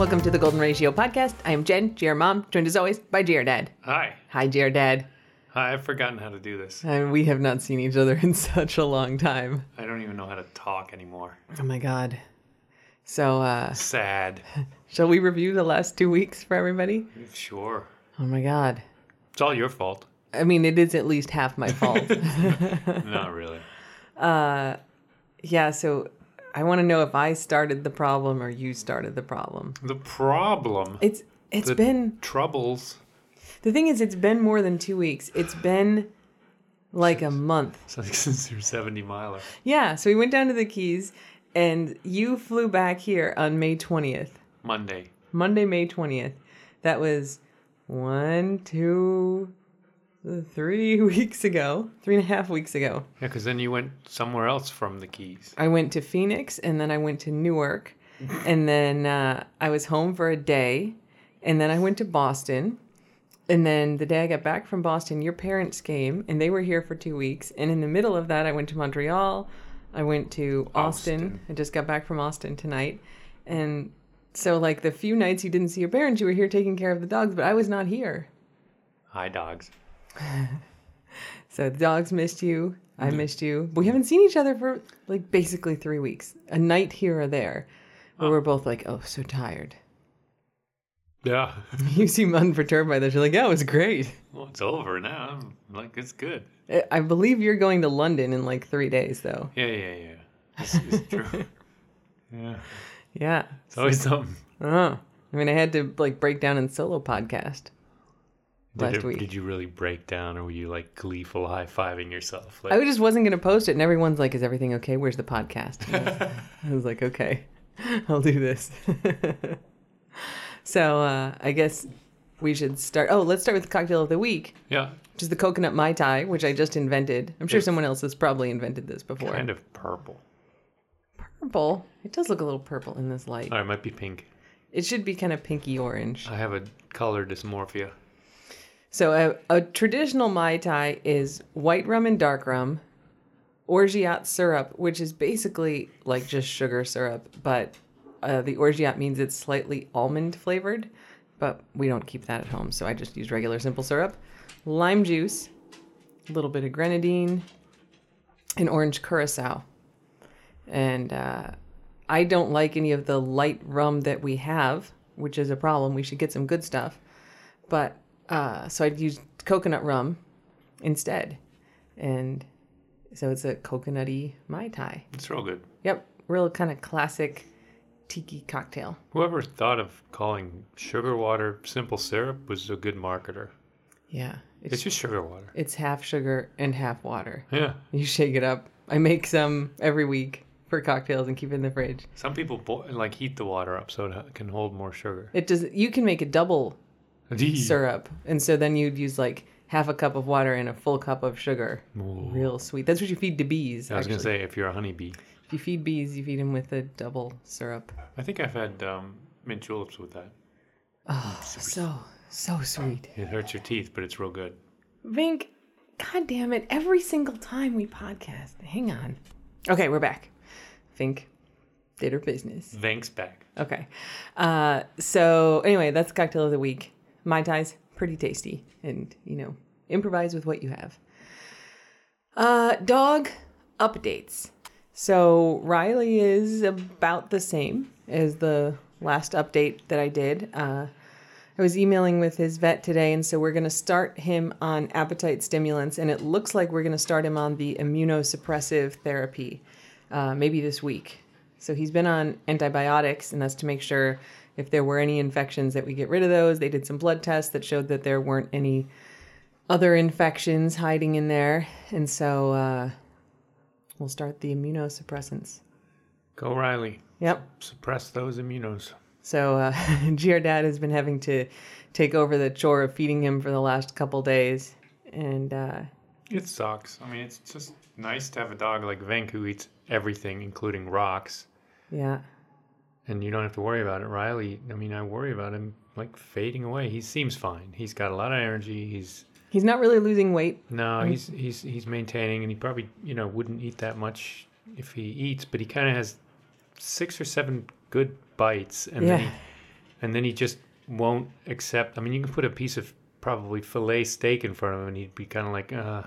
Welcome to the Golden Ratio podcast. I am Jen, GR Mom, joined as always by GR Dad. Hi. Hi, GR Dad. Hi, I've forgotten how to do this. And we have not seen each other in such a long time. I don't even know how to talk anymore. Oh my god. So, uh, Sad. shall we review the last two weeks for everybody? Sure. Oh my god. It's all your fault. I mean, it is at least half my fault. Not really. Uh, yeah, so I want to know if I started the problem or you started the problem. The problem, It's it's The- been troubles. the thing is it's been more than 2 weeks. It's been like a month. It's like since your 70 miler. Yeah, so we went down to the Keys and you flew back here on May 20th. Monday. Monday, May 20th. That was one, two, three weeks ago, three and a half weeks ago. Yeah, because then you went somewhere else from the Keys. I went to Phoenix and then I went to Newark. And then uh, I was home for a day. And then I went to Boston. And then the day I got back from Boston, your parents came and they were here for two weeks. And in the middle of that, I went to Montreal. I went to Austin. Austin. I just got back from Austin tonight. And so, like, the few nights you didn't see your parents, you were here taking care of the dogs, but I was not here. Hi, dogs. So the dogs missed you. I missed you. We haven't seen each other for like basically three weeks. A night here or there. Where ah. we're both like, oh, so tired. Yeah. You seem unperturbed by this. You're like, yeah, it was great. well, it's over now. I'm like, it's good. I- I believe you're going to London in like three days, though. Yeah, yeah, yeah. It's, it's true. yeah. Yeah. It's always something. Oh. I mean, I had to like break down in solo podcast Did, it- week. did you really break down or were you like gleeful high fiving yourself? Like, I just wasn't going to post it, and everyone's like, is everything okay? Where's the podcast? I was- I was like, okay, I'll do this. so uh, I guess we should start. Oh, let's start with the cocktail of the week. yeah. which is the coconut mai tai, which I just invented. I'm sure It's someone else has probably invented this before. Kind of purple. Purple. It does look a little purple in this light. Or it might be pink. It should be kind of pinky orange. I have a color dysmorphia. So a, a traditional mai tai is white rum and dark rum, orgeat syrup, which is basically like just sugar syrup, but uh, the orgeat means it's slightly almond flavored, but we don't keep that at home, so I just use regular simple syrup, lime juice, a little bit of grenadine, and orange curacao. And uh, I don't like any of the light rum that we have, which is a problem. We should get some good stuff. But uh, so I'd use coconut rum instead. And so it's a coconutty Mai Tai. It's real good. Yep, real kind of classic tiki cocktail. Whoever thought of calling sugar water simple syrup was a good marketer. Yeah, It's it's, just sugar water. it's half sugar and half water. Yeah. You shake it up. I make some every week for cocktails and keep it in the fridge. Some people bo- like heat the water up so it can hold more sugar. It does. You can make a double syrup, and so then you'd use like half a cup of water and a full cup of sugar. Ooh. Real sweet. That's what you feed to bees. I was gonna say if you're a honeybee, If you feed bees, you feed them with a double syrup. I think I've had um, mint juleps with that. Oh, so so sweet. It hurts your teeth, but it's real good. Vink, god damn it! Every single time we podcast, hang on. Okay, we're back. Vink did her business. Vink's back. Okay, uh, so anyway, that's the cocktail of the week. Mai Tais, pretty tasty, and you know, improvise with what you have. Uh, dog updates. So Riley is about the same as the last update that I did. Uh, I was emailing with his vet today, and so we're going to start him on appetite stimulants, and it looks like we're going to start him on the immunosuppressive therapy, uh, maybe this week. So he's been on antibiotics, and that's to make sure if there were any infections that we get rid of those. They did some blood tests that showed that there weren't any other infections hiding in there, and so uh, we'll start the immunosuppressants. Go Riley. Yep. Suppress those immunos. So uh, GR Dad has been having to take over the chore of feeding him for the last couple days, and uh, It sucks. I mean, it's just nice to have a dog like Vink who eats everything, including rocks, yeah, and you don't have to worry about it. Riley, I mean, I worry about him like fading away. He seems fine. He's got a lot of energy. He's he's not really losing weight. no, he's he's he's maintaining, and he probably you know wouldn't eat that much if he eats, but he kind of has six or seven good bites, and then he and then he just won't accept. I mean, you can put a piece of probably fillet steak in front of him, and he'd be kind of like, uh,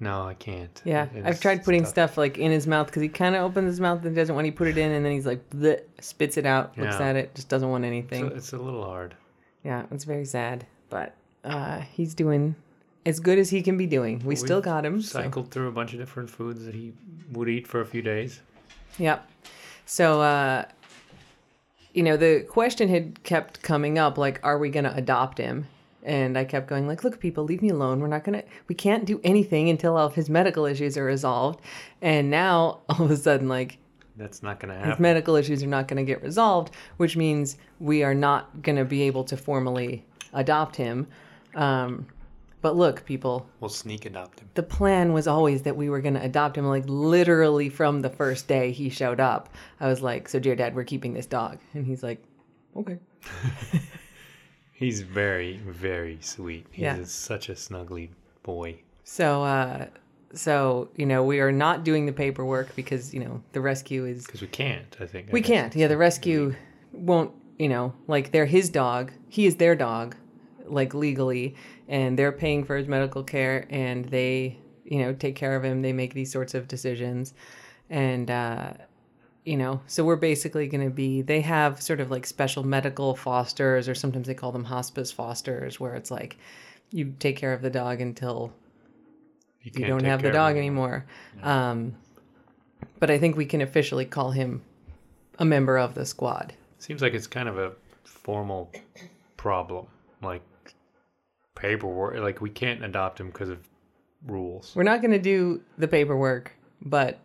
"No, I can't." Yeah, I've tried putting tough. stuff like in his mouth because he kind of opens his mouth and doesn't want to put it in, and then he's like, bleh, spits it out, looks Yeah. at it, just doesn't want So anything. it's a little hard. yeah, it's very sad, but uh, he's doing as good as he can be doing. We still got him. so- Cycled through a bunch of different foods that he would eat for a few days. Yep. So, uh, you know, the question had kept coming up, like, are we going to adopt him? And I kept going, like, look, people, leave me alone. We're not going to, we can't do anything until all of his medical issues are resolved. And now, all of a sudden, like, That's not going to happen. his medical issues are not going to get resolved, which means we are not going to be able to formally adopt him. Um, but look, people, we'll sneak adopt him. the plan was always that we were going to adopt him like literally from the first day he showed up i was like so GR dad we're keeping this dog and he's like okay He's very, very sweet. He's Yeah. such a snuggly boy. so uh so you know we are not doing the paperwork because you know the rescue is Because we can't, I think. We guess. can't yeah the rescue won't you know like they're his dog he is their dog like legally and they're paying for his medical care and they you know take care of him they make these sorts of decisions and uh you know so we're basically going to be they have sort of like special medical fosters or sometimes they call them hospice fosters where it's like you take care of the dog until you can't don't have the dog anymore um but i think we can officially call him a member of the squad Seems like it's kind of a formal problem. Like paperwork. Like we can't adopt him because of rules. we're not going to do the paperwork but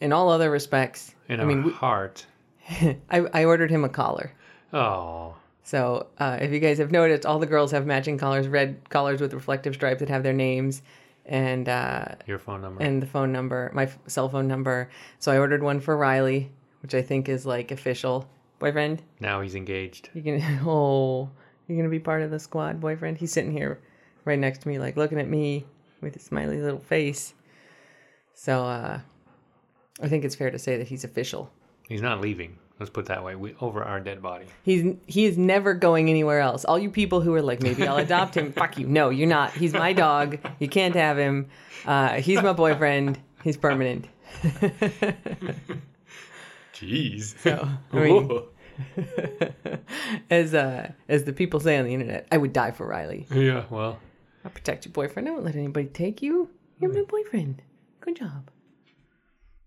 in all other respects In i mean we, heart. I, I ordered him a collar Oh, So, uh, if you guys have noticed, all the girls have matching collars, red collars with reflective stripes that have their names and uh, your phone number. and the phone number, my f- cell phone number. So I ordered one for Riley, which I think is like official boyfriend. now he's engaged. You can oh, you're gonna be part of the squad, boyfriend. He's sitting here right next to me, like looking at me with a smiley little face. So uh, I think it's fair to say that he's official. He's not leaving. Let's put it that way. We, over our dead body. He's he is never going anywhere else. All you people who are like, maybe I'll adopt him. Fuck you. No, you're not. He's my dog. You can't have him. Uh, he's my boyfriend. He's permanent. Jeez. So I mean, as uh, as the people say on the internet, I would die for Riley. yeah. Well, I'll protect your boyfriend. I won't let anybody take you. You're my boyfriend. Good job.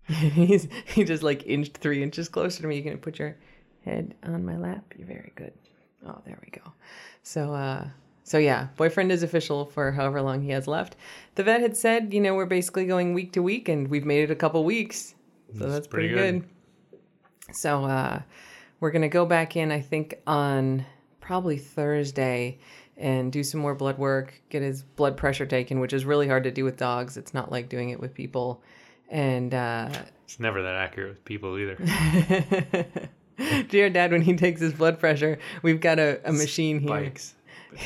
He's he just like inched three inches closer to me. You gonna put your head on my lap? You're very good. Oh, there we go. So uh so yeah, boyfriend is official for however long he has left. The vet had said, you know, we're basically going week to week and we've made it a couple weeks. So that's, That's pretty, pretty good. good. So uh we're gonna go back in, I think, on probably Thursday and do some more blood work, get his blood pressure taken, which is really hard to do with dogs. It's not like doing it with people. And uh it's never that accurate with people either. GR dad, when he takes his blood pressure, we've got a, a machine here. Bikes.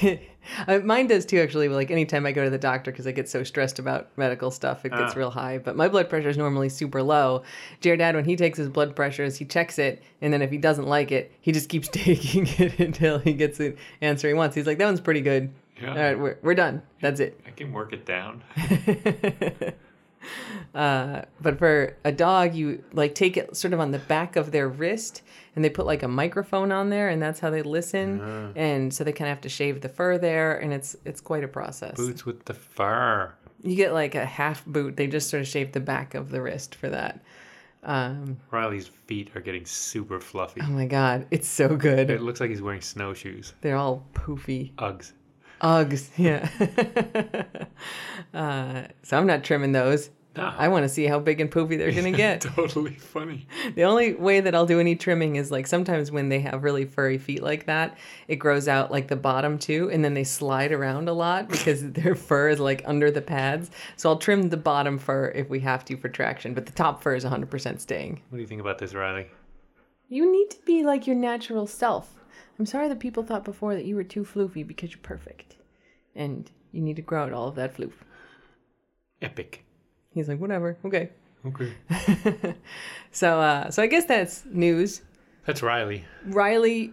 Uh, Mine does too, actually. Like anytime I go to the doctor because I get so stressed about medical stuff, it gets Ah. real high. But my blood pressure is normally super low. GR Dad, when he takes his blood pressures, he checks it, and then if he doesn't like it, he just keeps taking it until he gets the answer he wants. He's like, "That one's pretty good. Yeah. All right, we're we're done. That's it." I can work it down. Uh, but for a dog, you like take it sort of on the back of their wrist, and they put like a microphone on there, and that's how they listen. Ah. And so they kind of have to shave the fur there, and it's it's quite a process. Boots with the fur. You get like a half boot. They just sort of shave the back of the wrist for that. Um, Riley's feet are getting super fluffy. oh my god, it's so good. It looks like he's wearing snowshoes. They're all poofy. Uggs. Uggs, yeah. uh, so I'm not trimming those. Ah. I want to see how big and poofy they're gonna get. totally funny. The only way that I'll do any trimming is like sometimes when they have really furry feet like that, it grows out like the bottom too, and then they slide around a lot because their fur is like under the pads. So I'll trim the bottom fur if we have to for traction, but the top fur is 100% staying. What do you think about this, Riley? You need to be like your natural self. I'm sorry that people thought before that you were too floofy because you're perfect. And you need to grow out all of that floof. Epic. He's like, whatever, okay. Okay. So uh so I guess that's news. That's Riley. Riley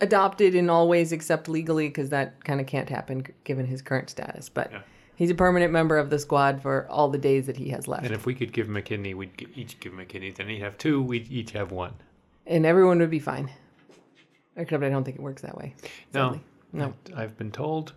adopted in all ways except legally because that kind of can't happen given his current status. But Yeah. he's a permanent member of the squad for all the days that he has left. And if we could give him a kidney, we'd each give him a kidney. Then he'd have two. We'd each have one. and everyone would be fine. Except I don't think it works that way. No, sadly. No. I've been told.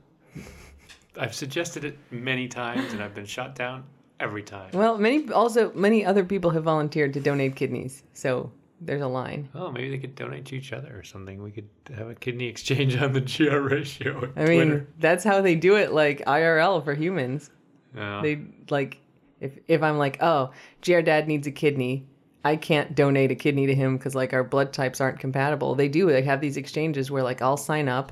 I've suggested it many times, and I've been shot down every time. Well, many also many other people have volunteered to donate kidneys, so there's a line. Oh, maybe they could donate to each other or something. We could have a kidney exchange on the GR ratio. I mean, that's how they do it, like IRL for humans. yeah. They like if if I'm like, oh, GR dad needs a kidney, I can't donate a kidney to him because like our blood types aren't compatible. They do. They have these exchanges where like I'll sign up,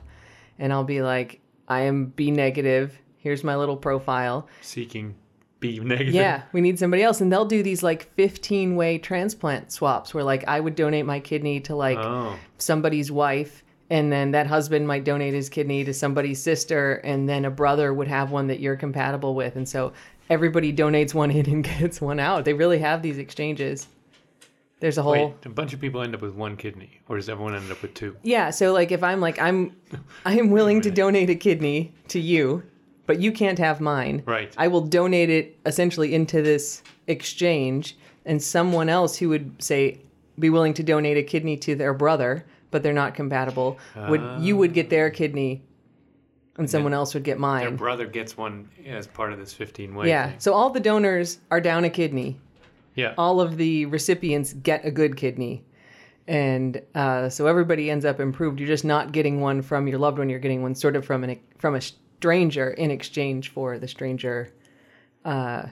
and I'll be like, I am B negative. Here's my little profile. seeking B negative. Yeah, we need somebody else, and they'll do these like 15 way transplant swaps where like I would donate my kidney to like Oh, somebody's wife and then that husband might donate his kidney to somebody's sister and then a brother would have one that you're compatible with and so everybody donates one in and gets one out they really have these exchanges there's a whole wait. A bunch of people end up with one kidney, or does everyone end up with two? yeah so like if i'm like i'm i'm willing to donate a kidney to you but you can't have mine Right. i will donate it essentially into this exchange and someone else who would say be willing to donate a kidney to their brother but they're not compatible would you would get their kidney and someone else would get mine. Their brother gets one as part of this 15 way yeah thing. so all the donors are down a kidney Yeah. all of the recipients get a good kidney. And uh, so everybody ends up improved. You're just not getting one from your loved one. You're getting one sort of from an from a stranger in exchange for the stranger uh,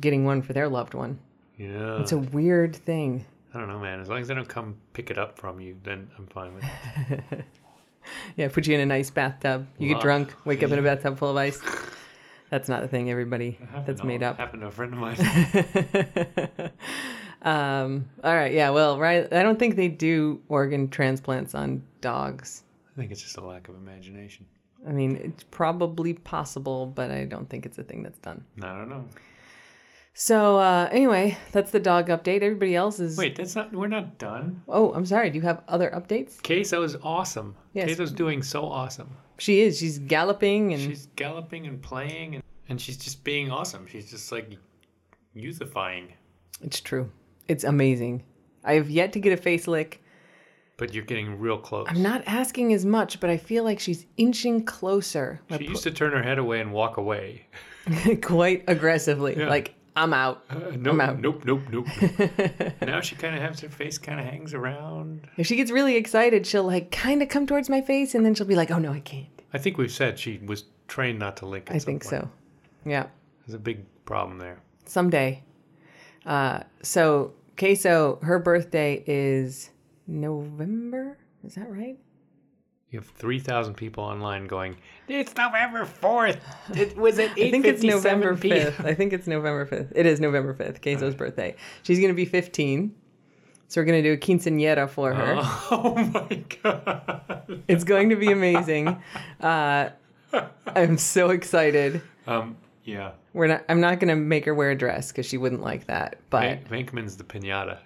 getting one for their loved one. yeah. It's a weird thing. I don't know, man. As long as they don't come pick it up from you, then I'm fine with it. Yeah, put you in a nice bathtub. You get drunk, wake up in a bathtub full of ice. That's not the thing, everybody. That's made up. Happened to a friend of mine. um, all right, yeah. Well, right. I don't think they do organ transplants on dogs. I think it's just a lack of imagination. I mean, it's probably possible, but I don't think it's a thing that's done. I don't know. So uh, anyway, that's the dog update. Everybody else is. Wait, that's not. We're not done. Oh, I'm sorry. Do you have other updates? Queso is awesome. Yes. Queso's doing so awesome. She is. She's galloping and She's galloping and playing, and, and she's just being awesome. She's just like youthifying. it's true. It's amazing. I have yet to get a face lick. But you're getting real close. I'm not asking as much, but I feel like she's inching closer. She used to turn her head away and walk away. quite aggressively. Yeah. Like I'm out. Uh, I'm nope, out. nope, nope, nope. now she kind of has her face kind of hangs around. If she gets really excited, she'll like kind of come towards my face, and then she'll be like, "Oh no, I can't." I think we've said she was trained not to lick. I think point. so. Yeah. There's a big problem there. someday. Uh, so Queso, her birthday is November. Is that right? You have 3,000 people online going, It's November 4th. It was 8 I think it's November fifth. I think it's November fifth. It is November fifth. Queso's birthday. She's gonna be fifteen. So we're gonna do a quinceañera for her. Oh my God. It's going to be amazing. Uh, I'm so excited. Um, yeah. We're not. I'm not gonna make her wear a dress because she wouldn't like that. But Van- the pinata.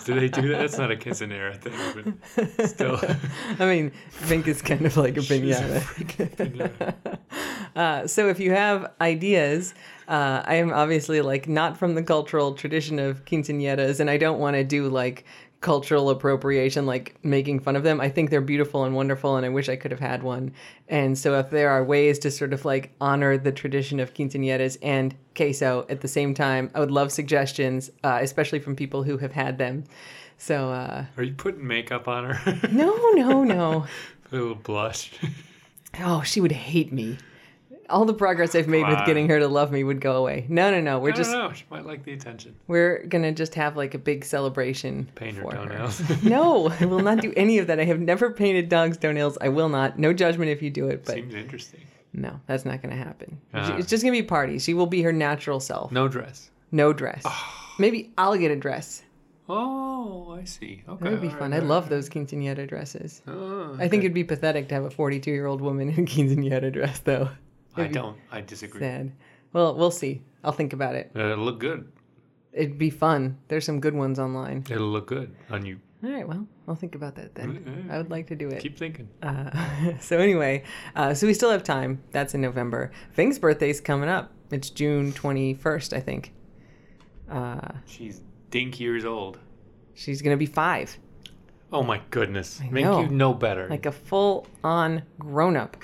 do they do that? That's not a quinceanera thing, but still. I mean, Vink is kind of like a pinata. pinata. Uh, so if you have ideas, uh, I am obviously like not from the cultural tradition of quinceañeras, and I don't want to do like cultural appropriation, like making fun of them. I think they're beautiful and wonderful, and I wish I could have had one. And so if there are ways to sort of like honor the tradition of quinceañeras and queso at the same time, I would love suggestions, uh, especially from people who have had them. So uh, Are you putting makeup on her? no, no, no. a little blush. Oh, she would hate me. All the progress I've made with getting her to love me would go away. No, no, no. We're I just don't know. She might like the attention. we're gonna just have like a big celebration Paint her for toenails. no, I will not do any of that. I have never painted dogs' toenails. I will not. No judgment if you do it, but Seems interesting. no, that's not gonna happen. She- Ah. It's just gonna be party. She will be her natural self. No dress. No dress. Maybe I'll get a dress. Oh, I see. Okay. That would be all fun. I all love those quinceañera dresses. Oh, I think it'd be pathetic to have a 42 year old woman in a quinceañera dress, though. I don't. I disagree. Sad. Well, we'll see. I'll think about it. Uh, It'll look good. It'd be fun. There's some good ones online. It'll look good on you All right. Well, I'll think about that then. I would like to do it. Keep thinking. Uh, so anyway, uh, so we still have time. That's in November. Vink's birthday's coming up. It's June twenty first, I think. Uh, She's dink years old. she's gonna be five, Oh my goodness. Make know. you know better. like a full on grown up.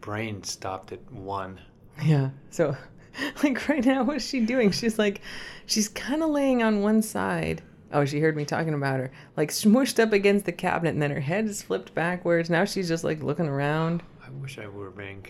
Brain stopped at one. Yeah. So, like right now, what's she doing? She's like, she's kind of laying on one side. Oh, she heard me talking about her. Like smushed up against the cabinet, and then her head is flipped backwards. Now she's just like looking around. I wish I were Vink.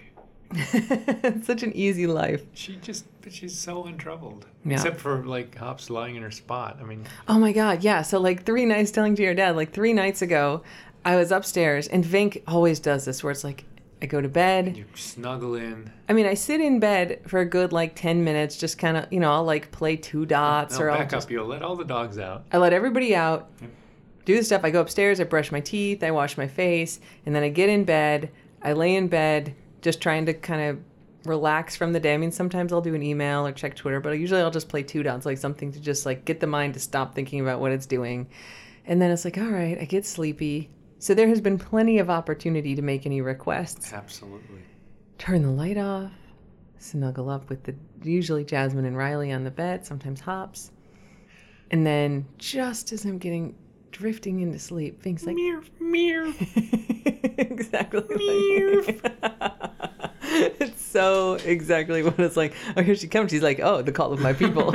it's such an easy life. She just, but she's so untroubled. Yeah. Except for like Hops lying in her spot. I mean, Oh my god, yeah. So like three nights telling to your dad, like three nights ago, I was upstairs, and Vink always does this, where it's like I go to bed. you snuggle in. I mean, I sit in bed for a good like ten minutes, just kind of, you know, I'll like play two dots, No, or I'll back just up. You'll let all the dogs out. I let everybody out, Yep. do the stuff. I go upstairs, I brush my teeth, I wash my face, and then I get in bed. I lay in bed, just trying to kind of relax from the day. I mean, sometimes I'll do an email or check Twitter, but usually I'll just play two dots, like something to just like get the mind to stop thinking about what it's doing. And then it's like, all right, I get sleepy. So there has been plenty of opportunity to make any requests. Absolutely. Turn the light off, snuggle up with the usually Jasmine and Riley on the bed, sometimes Hops. And then just as I'm getting drifting into sleep, things like Meow, meow. exactly like it's so exactly what it's like oh here she comes she's like oh the call of my people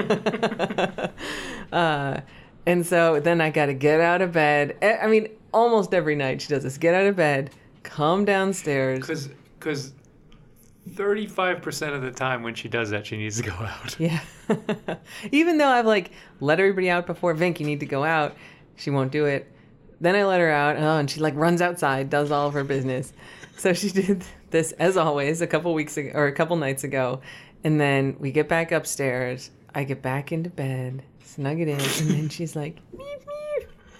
uh, and so then i gotta get out of bed Eh, i mean almost every night she does this. Get out of bed come downstairs. Because, because. 35% of the time when she does that, she needs to go out. yeah. Even though i've like let everybody out before vink you need to go out. She won't do it. Then i let her out oh, and she like runs outside does all of her business. So she did this as always a couple weeks ago or a couple nights ago. And then we get back upstairs. I get back into bed snug it in and then she's like meep.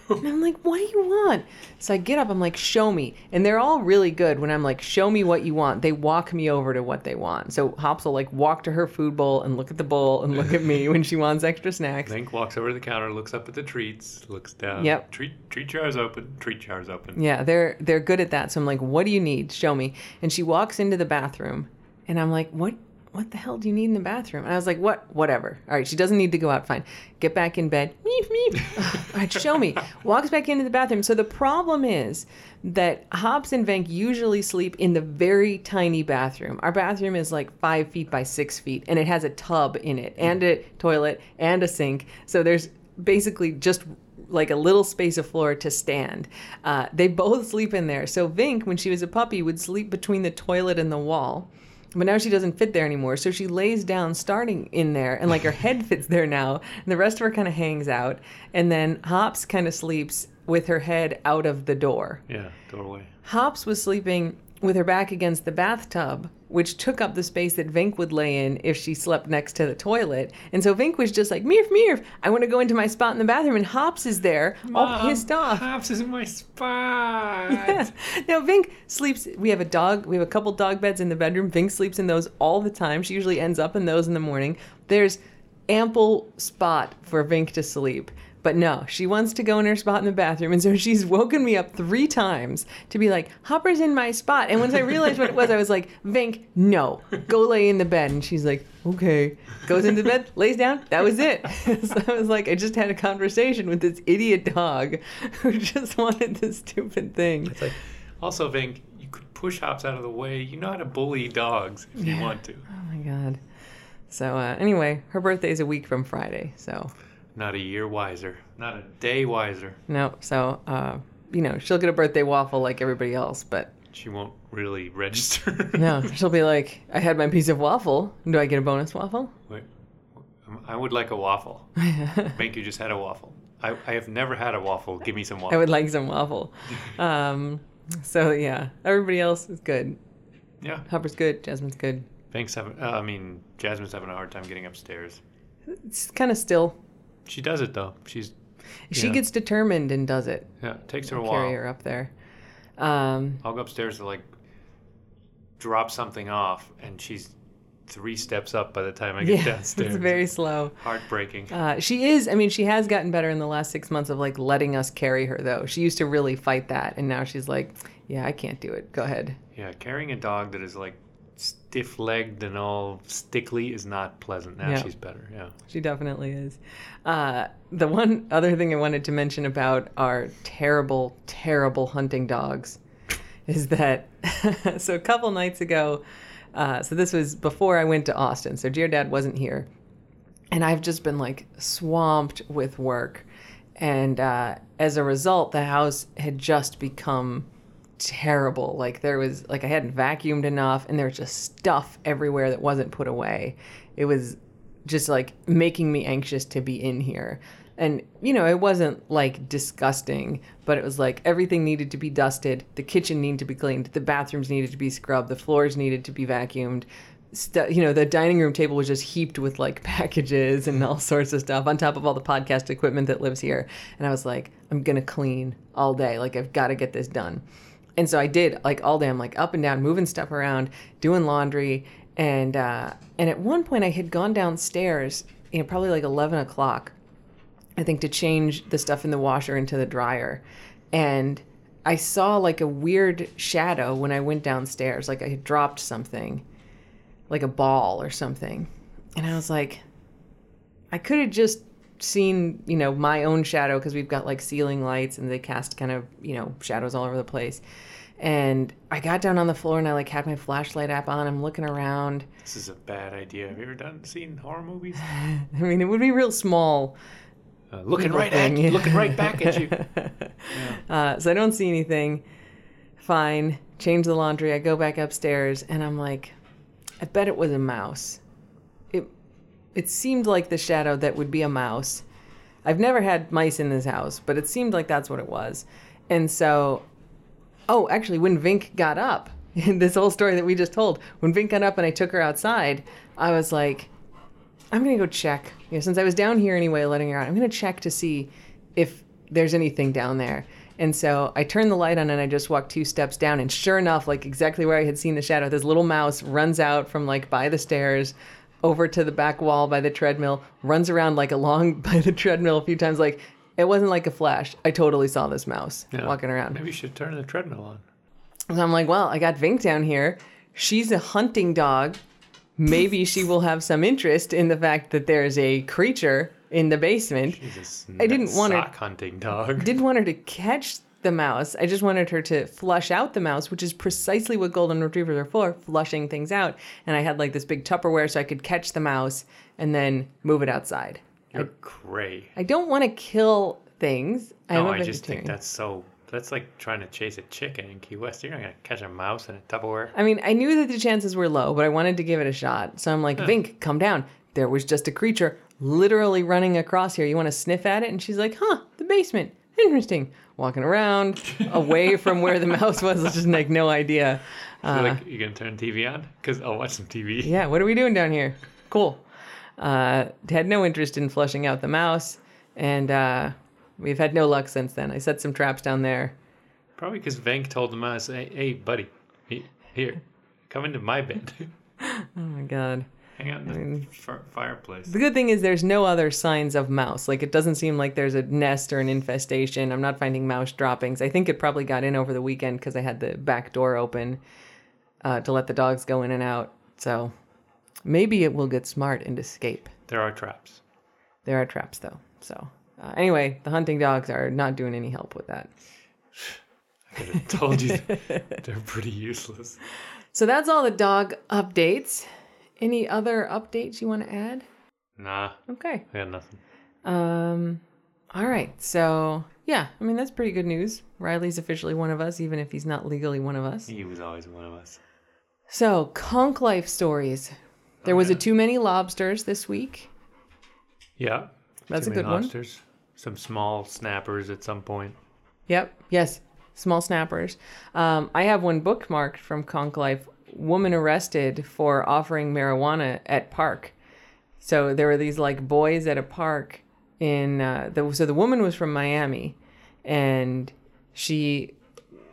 And i'm like what do you want so i get up i'm like show me and they're all really good when i'm like show me what you want they walk me over to what they want so hops will like walk to her food bowl and look at the bowl and look at me when she wants extra snacks Vink walks over to the counter, looks up at the treats, looks down. Yep. Treat treat jars open. Treat jars open. Yeah, they're they're good at that. So I'm like, "What do you need? Show me." And she walks into the bathroom, and I'm like, "What? What the hell do you need in the bathroom?" And I was like, "What? Whatever. All right, she doesn't need to go out. Fine. Get back in bed. Meep meep. All right, show me." Walks back into the bathroom. So the problem is that Hops and Vink usually sleep in the very tiny bathroom. Our bathroom is like five feet by six feet, and it has a tub in it, and a toilet, and a sink. So there's basically just like a little space of floor to stand. Uh, they both sleep in there. So Vink, when she was a puppy, would sleep between the toilet and the wall. But now she doesn't fit there anymore. So she lays down starting in there and like her head fits there now. And the rest of her kind of hangs out. And then Hops kind of sleeps with her head out of the door. Yeah, totally. Hops was sleeping with her back against the bathtub, which took up the space that Vink would lay in if she slept next to the toilet. And so Vink was just like, Meerf, Meerf, I want to go into my spot in the bathroom. And Hops is there, all pissed off. Hops is in my spot. Yeah. Now Vink sleeps. We have a dog. We have a couple dog beds in the bedroom. Vink sleeps in those all the time. She usually ends up in those in the morning. There's ample spot for Vink to sleep. But no, she wants to go in her spot in the bathroom. And so she's woken me up three times to be like, Hopper's in my spot. And once I realized what it was, I was like, Vink, no, go lay in the bed. And she's like, okay. Goes into the bed, lays down. That was it. so I was like, I just had a conversation with this idiot dog who just wanted this stupid thing. It's like, also, Vink, you could push Hops out of the way. You know how to bully dogs if you want to. Oh my god. So uh, anyway, her birthday is a week from Friday. So Not a year wiser. Not a day wiser. no. So uh, you know she'll get a birthday waffle like everybody else, but She won't really register. no, she'll be like, I had my piece of waffle. Do I get a bonus waffle? Wait, um, I would like a waffle. Thank you just had a waffle. I, I have never had a waffle. Give me some waffle. I would like some waffle. Um, so yeah, everybody else is good. Yeah. Hopper's good. Jasmine's good. Thanks. having, uh, I mean, Jasmine's having a hard time getting upstairs. It's kind of still. She does it though. She's She Yeah. gets determined and does it. yeah. It takes her a Carry while. her up there. Um, I'll go upstairs to like drop something off, and she's three steps up by the time I get Yeah, downstairs. it's very slow. heartbreaking. Uh, she is. I mean, she has gotten better in the last six months of like letting us carry her, though. She used to really fight that, and now she's like, "Yeah, I can't do it. Go ahead." yeah, carrying a dog that is like stiff-legged and all stickly is not pleasant. Now Yeah. she's better. Yeah. She definitely is. Uh, the one other thing I wanted to mention about our terrible, terrible hunting dogs is that so a couple nights ago, uh, so this was before I went to Austin, so GR Dad wasn't here, and I've just been like swamped with work, and uh, as a result, the house had just become terrible. Like there was like I hadn't vacuumed enough, and there was just stuff everywhere that wasn't put away. It was just like making me anxious to be in here. And you know, it wasn't like disgusting, but it was like everything needed to be dusted, the kitchen needed to be cleaned, the bathrooms needed to be scrubbed, the floors needed to be vacuumed. You know, the dining room table was just heaped with like packages and all sorts of stuff on top of all the podcast equipment that lives here. And I was like, I'm gonna clean all day. Like I've got to get this done. And so I did like all day. I'm like up and down, moving stuff around, doing laundry, and uh, and at one point I had gone downstairs, you know, probably like 11 o'clock, I think, to change the stuff in the washer into the dryer, and I saw like a weird shadow when I went downstairs, like I had dropped something, like a ball or something, and I was like, I could have just seen, you know, my own shadow because we've got like ceiling lights and they cast kind of, you know, shadows all over the place. And I got down on the floor and I like had my flashlight app on. I'm looking around. This is a bad idea. Have you ever done seen horror movies? I mean, it would be real small. Uh, looking right at you, looking right back at you. Uh, so I don't see anything. Fine. Change the laundry. I go back upstairs and I'm like, I bet it was a mouse. It seemed like the shadow that would be a mouse. I've never had mice in this house, but it seemed like that's what it was. And so, oh, actually, when Vink got up, in this whole story that we just told, when Vink got up and I took her outside, I was like, I'm gonna go check. You know, since I was down here anyway, letting her out, I'm gonna check to see if there's anything down there. And so I turned the light on and I just walked two steps down, and sure enough, like exactly where I had seen the shadow, this little mouse runs out from like by the stairs over to the back wall by the treadmill, runs around like along by the treadmill a few times. Like it wasn't like a flash. I totally saw this mouse Yeah. walking around. Maybe you should turn the treadmill on. So I'm like, well, I got Vink down here. She's a hunting dog. Maybe she will have some interest in the fact that there's a creature in the basement. Jesus, I didn't want sock hunting dog. Didn't want her to catch the mouse. I just wanted her to flush out the mouse, which is precisely what golden retrievers are for, flushing things out. And I had like this big Tupperware so I could catch the mouse and then move it outside. You're cray. I don't want to kill things. I'm No, I just think that's so. That's like trying to chase a chicken in Key West. You're not gonna catch a mouse in a Tupperware. I mean, I knew that the chances were low, but I wanted to give it a shot. So I'm like, Vink, come down. There was just a creature literally running across here. You want to sniff at it? And she's like, huh, the basement. Interesting. Walking around away from where the mouse was, It's just like no idea. You're like, you gonna turn TV on? Cause I'll watch some TV. Yeah, what are we doing down here? Cool. Uh, had no interest in flushing out the mouse, and uh, we've had no luck since then. I set some traps down there. Probably because Vink told the mouse, "Hey, hey, buddy, here, come into my bed, Oh my god. Hang out in the fir- fireplace." The good thing is there's no other signs of mouse. Like it doesn't seem like there's a nest or an infestation. I'm not finding mouse droppings. I think it probably got in over the weekend because I had the back door open uh, to let the dogs go in and out. So maybe it will get smart and escape. There are traps. There are traps though. So uh, anyway, the hunting dogs are not doing any help with that. I could have told you they're pretty useless. So that's all the dog updates. Any other updates you want to add? Nah, Okay. I got nothing. Um, all right. So yeah, I mean that's pretty good news. Riley's officially one of us, even if he's not legally one of us. He was always one of us. So Konk Life stories. There was a too many lobsters this week. Yeah, That's a good one. lobsters. Some small snappers at some point. Yep. Yes. Small snappers. Um, I have one bookmarked from Konk Life. Woman arrested for offering marijuana at park. So there were these like boys at a park in uh, the so the woman was from Miami, and she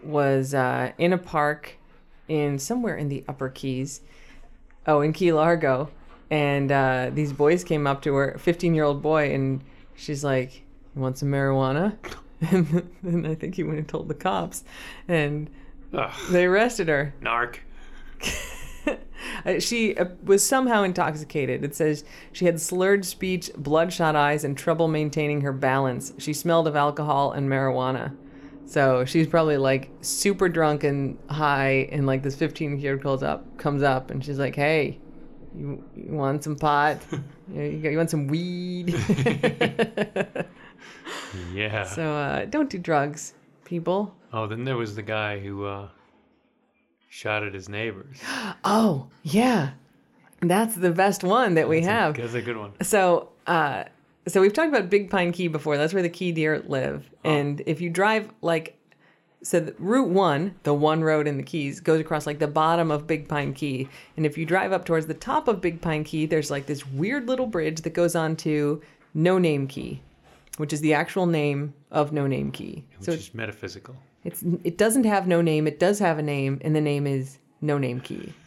was uh, in a park in somewhere in the Upper Keys, oh, in Key Largo, and uh, these boys came up to her, 15 year old boy, and she's like, "You want some marijuana?" And, and I think he went and told the cops, and Ugh, they arrested her. narc. She uh, was somehow intoxicated. It says she had slurred speech, bloodshot eyes, and trouble maintaining her balance. She smelled of alcohol and marijuana. So she's probably like super drunk and high, and like this 15 year old up comes up, and she's like, "Hey, you, you want some pot? you, you want some weed?" Yeah. so uh, don't do drugs, people. oh, then there was the guy who uh, shot at his neighbors. Oh yeah, that's the best one that we have. That's a good one. So, uh, so we've talked about Big Pine Key before. That's where the key deer live. And if you drive like, so Route One, the one road in the Keys, goes across like the bottom of Big Pine Key. And if you drive up towards the top of Big Pine Key, there's like this weird little bridge that goes on to No Name Key, which is the actual name of No Name Key. Which So is metaphysical. It's it doesn't have no name. It does have a name, and the name is No Name Key.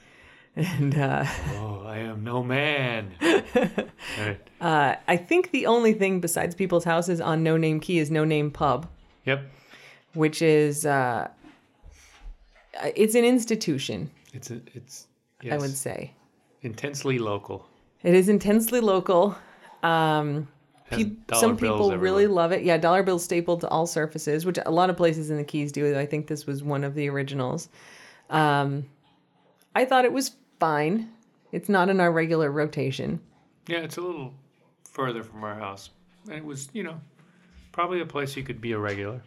And uh, Oh, I am no man. Right. Uh, I think the only thing besides people's houses on No Name Key is No Name Pub, Yep. which is uh, it's an institution. It's a, it's I would say intensely local. it is intensely local. Um, pe- some people really love it. Yeah, dollar bills stapled to all surfaces, which a lot of places in the Keys do. I think this was one of the originals. Um, I thought it was fine. It's not in our regular rotation. Yeah, it's a little further from our house, and it was you know probably a place you could be a regular.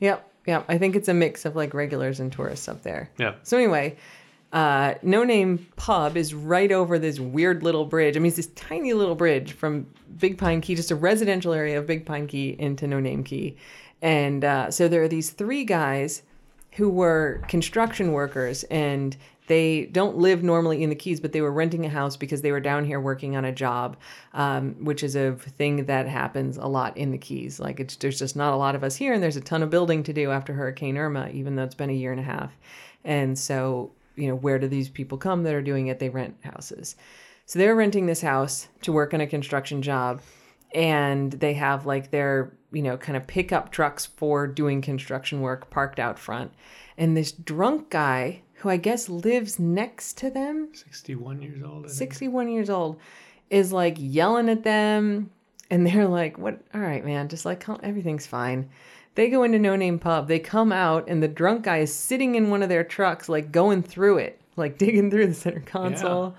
Yep, yep. I think it's a mix of like regulars and tourists up there. Yeah. So anyway, uh, No Name Pub is right over this weird little bridge. I mean, it's this tiny little bridge from Big Pine Key, just a residential area of Big Pine Key into No Name Key. And uh, so there are these three guys who were construction workers and they don't live normally in the Keys, but they were renting a house because they were down here working on a job, um, which is a thing that happens a lot in the Keys. Like there's just not a lot of us here, and there's a ton of building to do after Hurricane Irma, even though it's been a year and a half. And so, you know, where do these people come that are doing it? They rent houses. So they're renting this house to work on a construction job, and they have like their you know kind of pickup trucks for doing construction work parked out front. And this drunk guy, who I guess lives next to them, Sixty-one years old. I think. 61 years old, is like yelling at them. And they're like, what? All right, man, just like everything's fine. They go into No Name Pub. They come out, and the drunk guy is sitting in one of their trucks, like going through it, like digging through the center console.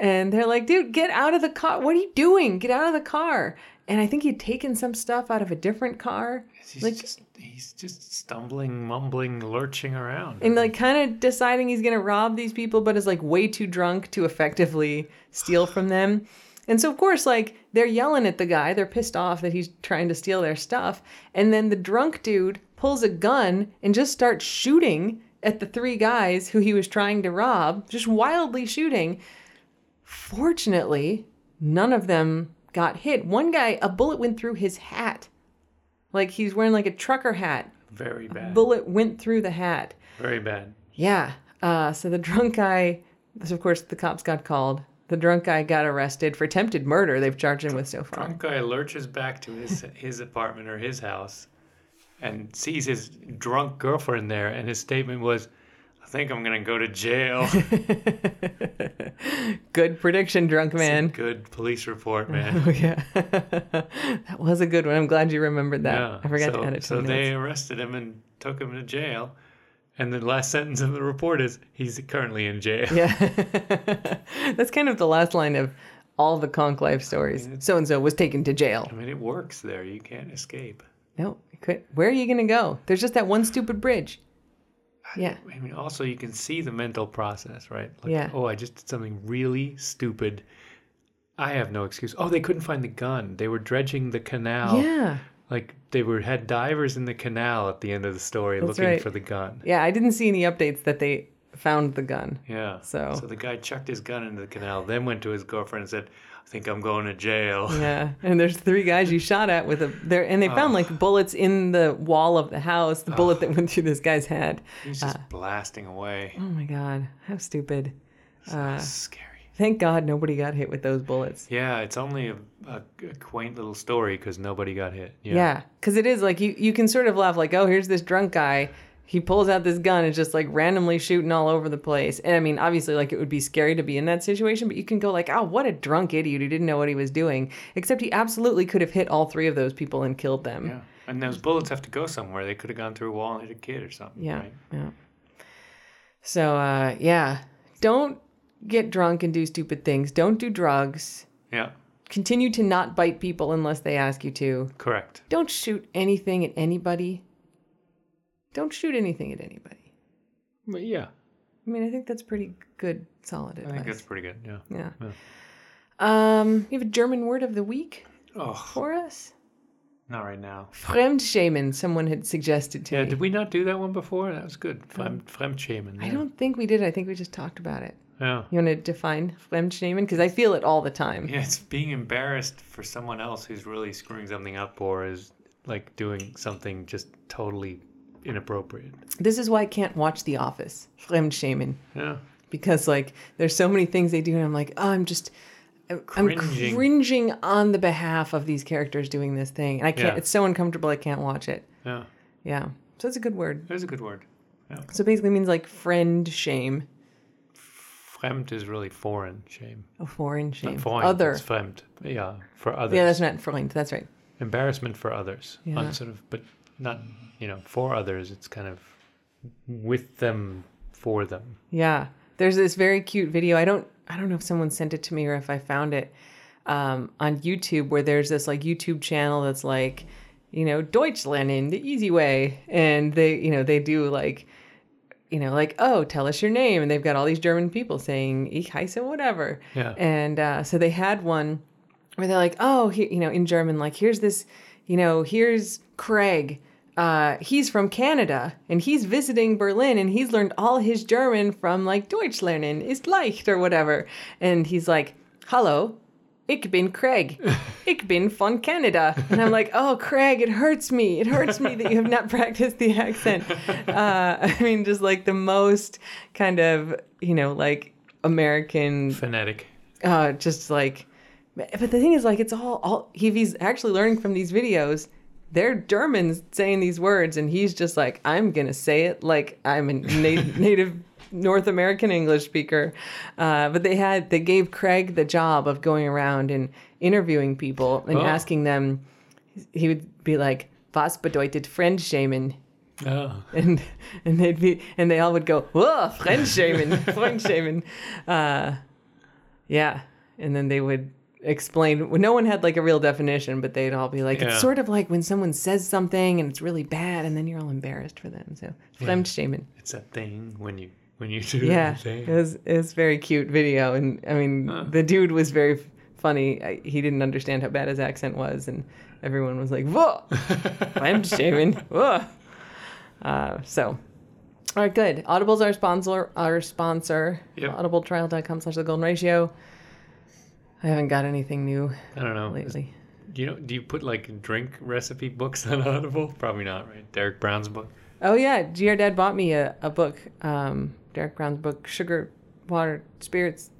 And they're like, dude, get out of the car. What are you doing? Get out of the car. And I think he'd taken some stuff out of a different car. He's like- just he's just stumbling, mumbling, lurching around. and like kind of deciding he's gonna rob these people, but is like way too drunk to effectively steal from them. And so of course, like they're yelling at the guy, they're pissed off that he's trying to steal their stuff, and then the drunk dude pulls a gun and just starts shooting at the three guys who he was trying to rob, just wildly shooting. Fortunately, none of them got hit. One guy, a bullet went through his hat. Like he's wearing like a trucker hat. very bad. Bullet went through the hat. very bad. Yeah. Uh, so the drunk guy, so of course, the cops got called. The drunk guy got arrested for attempted murder. They've charged him with so far. Drunk guy lurches back to his his apartment or his house, and sees his drunk girlfriend there, and his statement was, "I think I'm gonna go to jail." Good prediction, drunk man. Good police report, man. Oh, yeah. that was a good one. I'm glad you remembered that. Yeah. I forgot so, to add it to So the they arrested him and took him to jail. And the last sentence of the report is he's currently in jail. Yeah. That's kind of the last line of all the Konk Life stories. So and so was taken to jail. I mean, it works there. You can't escape. No, quit. Where are you going to go? There's just that one stupid bridge. Yeah. I mean, also you can see the mental process, right? Like, Yeah. Oh, I just did something really stupid. I have no excuse. Oh, they couldn't find the gun. They were dredging the canal. Yeah. Like they were had divers in the canal at the end of the story That's looking right. for the gun. Yeah, I didn't see any updates that they found the gun. Yeah. So- So the guy chucked his gun into the canal, then went to his girlfriend and said, "I think I'm going to jail." Yeah, and there's three guys you shot at with a there, and they found like bullets in the wall of the house. The bullet that went through this guy's head. He's just blasting away. Oh my god, how stupid! Uh, Scary. Thank God nobody got hit with those bullets. Yeah, it's only a, a, a quaint little story because nobody got hit. Yeah. Yeah, because it is like you you can sort of laugh like, oh, here's this drunk guy. He pulls out this gun and just like randomly shooting all over the place. And I mean, obviously, like it would be scary to be in that situation, but you can go like, oh, what a drunk idiot who didn't know what he was doing. Except he absolutely could have hit all three of those people and killed them. Yeah. And those bullets have to go somewhere. They could have gone through a wall and hit a kid or something. Yeah, Right? yeah. So uh, yeah, don't get drunk and do stupid things. Don't do drugs. Yeah. Continue to not bite people unless they ask you to. Correct. Don't shoot anything at anybody. Don't shoot anything at anybody. But yeah, I mean, I think that's pretty good, solid advice. I think that's pretty good. Yeah. yeah. Yeah. Um, you have a German word of the week Oh, for us? not right now. Fremdschämen, someone had suggested to Yeah, me. did we not do that one before? That was good. Frem, Fremdschämen. I don't think we did. I think we just talked about it. Yeah. You want to define Fremdschämen? Because I feel it all the time. Yeah, it's being embarrassed for someone else who's really screwing something up or is like doing something just totally inappropriate. This is why I can't watch The Office. Fremdschämen. Yeah. Because like there's so many things they do, and I'm like, oh, I'm just. I'm Cringing. cringing on the behalf of these characters doing this thing, and I can't. Yeah. It's so uncomfortable. I can't watch it. Yeah. Yeah, so that's a good word. There's a good word. Yeah. So basically, means like friend shame, Fremd is really foreign shame. a foreign Not shame, foreign, other. It's fremd. Yeah, for others. Yeah, that's not Freund. That's right. Embarrassment for others. Yeah. On sort of, but not, you know, for others. It's kind of with them, for them. Yeah, there's this very cute video. I don't I don't know if someone sent it to me or if I found it um, on YouTube where there's this like YouTube channel that's like, you know, Deutsch lernen the easy way, and they you know they do like. You know, like, oh, tell us your name. And they've got all these German people saying, ich heiße whatever. Yeah. And uh, so they had one where they're like, oh, he, you know, in German, like, here's this, you know, here's Craig. Uh, he's from Canada and he's visiting Berlin and he's learned all his German from like Deutsch lernen ist leicht or whatever. And he's like, hallo, ich bin Craig. Ich bin von Canada. And I'm like, oh, Craig, it hurts me. It hurts me that you have not practiced the accent. Uh, I mean, just like the most kind of, you know, like American Phonetic. uh, just like, but the thing is, like, it's all, all if he's actually learning from these videos, they're Germans saying these words, and he's just like, I'm gonna say it like I'm a na- native North American English speaker. Uh, but they had, they gave Craig the job of going around and interviewing people and Oh. asking them. He would be like, "Was bedeutet Fremdschämen?" Oh. and and they'd be and they all would go whoa Fremdschämen Fremdschämen uh yeah and then they would explain well, no one had like a real definition but they'd all be like Yeah. it's sort of like when someone says something and it's really bad and then you're all embarrassed for them so Fremdschämen It's a thing when you when you do yeah it was it was a very cute video and I mean Huh. the dude was very funny I, he didn't understand how bad his accent was and everyone was like whoa Fremdschämen whoa uh, so, all right, good. Audible's our sponsor. Our sponsor. Yep. Audibletrial.com slash the golden ratio. I haven't got anything new I don't know. lately. Do you know? Do you put like drink recipe books on Audible? Probably not, right? Derek Brown's book. Oh yeah, GR Dad bought me a, a book. Um, Derek Brown's book, Sugar, Water, Spirits,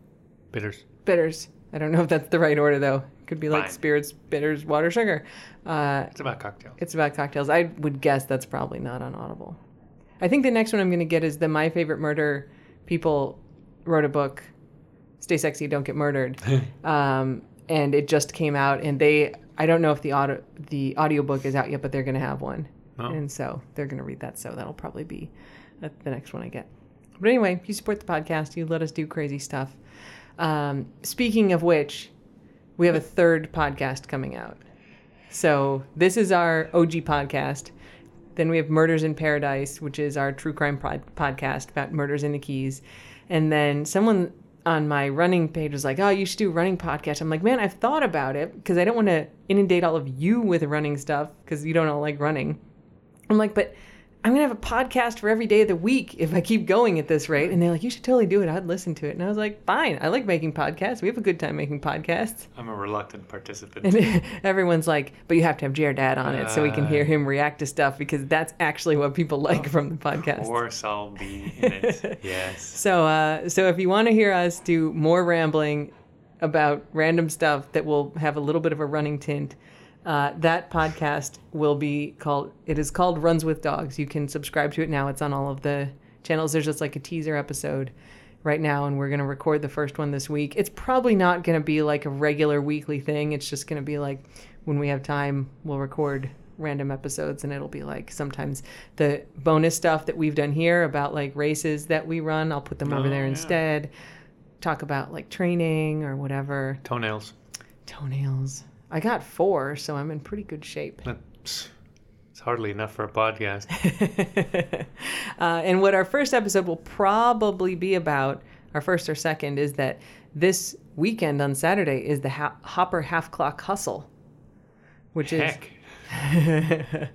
Bitters. Bitters. I don't know if that's the right order though. It Could be like Fine. spirits, bitters, water, sugar. Uh, It's about cocktails. It's about cocktails. I would guess that's probably not on Audible. I think the next one I'm going to get is the My Favorite Murder people wrote a book, Stay Sexy, Don't Get Murdered. um, and it just came out and they I don't know if the audio the audiobook is out yet, but they're going to have one. Oh. And so they're going to read that, so that'll probably be the the next one I get. But anyway, you support the podcast, you let us do crazy stuff. Um, speaking of which, we have a third podcast coming out. So this is our OG podcast. Then we have Murders in Paradise, which is our true crime pod- podcast about murders in the Keys. And then someone on my running page was like, "Oh, you should do running podcast." I'm like, "Man, I've thought about it because I don't want to inundate all of you with running stuff because you don't all like running." I'm like, "But I'm gonna have a podcast for every day of the week if I keep going at this rate. And they're like, you should totally do it. I'd listen to it. And I was like, fine. I like making podcasts. We have a good time making podcasts. I'm a reluctant participant. And everyone's like, but you have to have GR Dad on it so we can hear him react to stuff because that's actually what people like from the podcast. Of course, I'll be in it. yes. So, uh, so if you want to hear us do more rambling about random stuff that will have a little bit of a running tint, uh, that podcast will be called. It is called Runs with Dogs. You can subscribe to it now. It's on all of the channels. There's just like a teaser episode right now, and we're gonna record the first one this week. It's probably not gonna be like a regular weekly thing. It's just gonna be like when we have time, we'll record random episodes and it'll be like sometimes the bonus stuff that we've done here about like races that we run i'll put them over Oh, there yeah. instead talk about like training or whatever Toenails. toenails i got four so i'm in pretty good shape That's, it's hardly enough for a podcast. uh, and what our first episode will probably be about our first or second is that this weekend on saturday is the ha- hopper half clock hustle which is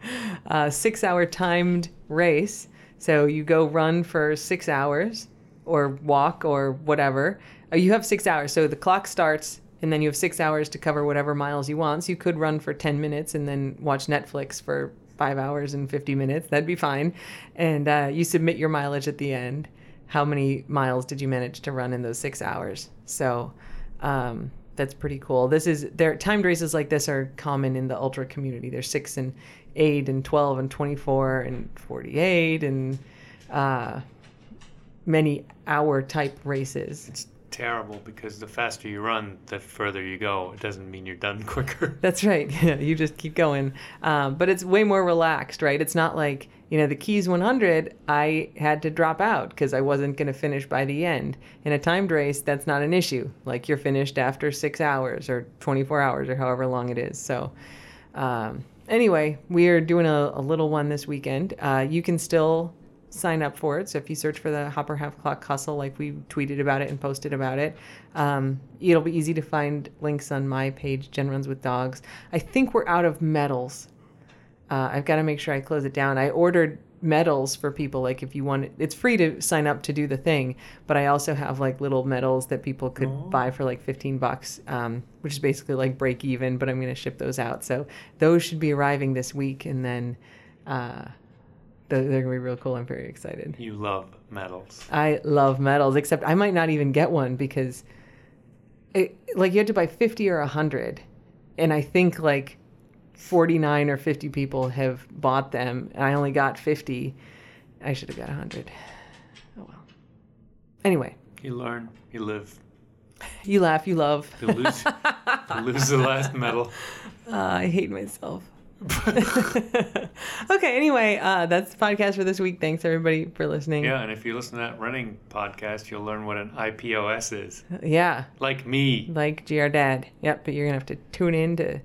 a six hour timed race. So you go run for six hours or walk or whatever. Uh, You have six hours. So the clock starts and then you have six hours to cover whatever miles you want. So you could run for 10 minutes and then watch Netflix for five hours and 50 minutes. That'd be fine. And uh, you submit your mileage at the end. How many miles did you manage to run in those six hours? So um, that's pretty cool. This is there. Timed races like this are common in the ultra community. There's six and eight and twelve and twenty-four and forty-eight and uh, many hour type races. It's terrible because the faster you run, the further you go. It doesn't mean you're done quicker. That's right. Yeah, you just keep going. Um, but it's way more relaxed, right? It's not like, you know, the Keys 100, I had to drop out because I wasn't going to finish by the end. In a timed race, that's not an issue. Like you're finished after six hours or 24 hours or however long it is. So, um, anyway, we are doing a, a little one this weekend. Uh, you can still sign up for it. So if you search for the Hopper Half Clock Hustle, like we tweeted about it and posted about it, um, it'll be easy to find links on my page, Jen Runs with Dogs. I think we're out of medals. Uh, I've got to make sure I close it down. I ordered medals for people. Like if you want, it's free to sign up to do the thing, but I also have like little medals that people could Oh. buy for like 15 bucks, um, which is basically like break even, but I'm going to ship those out. So those should be arriving this week. And then, uh, they're going to be real cool. I'm very excited. You love medals. I love medals, except I might not even get one because, it, like, you had to buy 50 or 100. And I think like 49 or 50 people have bought them. And I only got 50. I should have got 100. Oh well. Anyway, You learn, you live, you laugh, you love. you lose, you lose the last medal. Uh, I hate myself. okay, anyway, uh, that's the podcast for this week. Thanks everybody for listening. Yeah, and if you listen to that running podcast, you'll learn what an IPOS is. Yeah, Like me. like GR Dad. Yep, but you're going to have to tune in to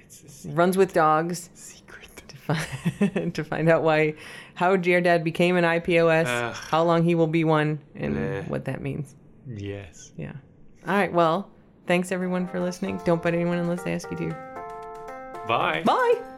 It's a se- Runs with Dogs secret. to find, to find out why, how GR Dad became an IPOS, Ugh. how long he will be one, and Bleh. what that means. Yes. Yeah. All right, well, thanks everyone for listening. Don't bite anyone unless they ask you to. Bye. Bye!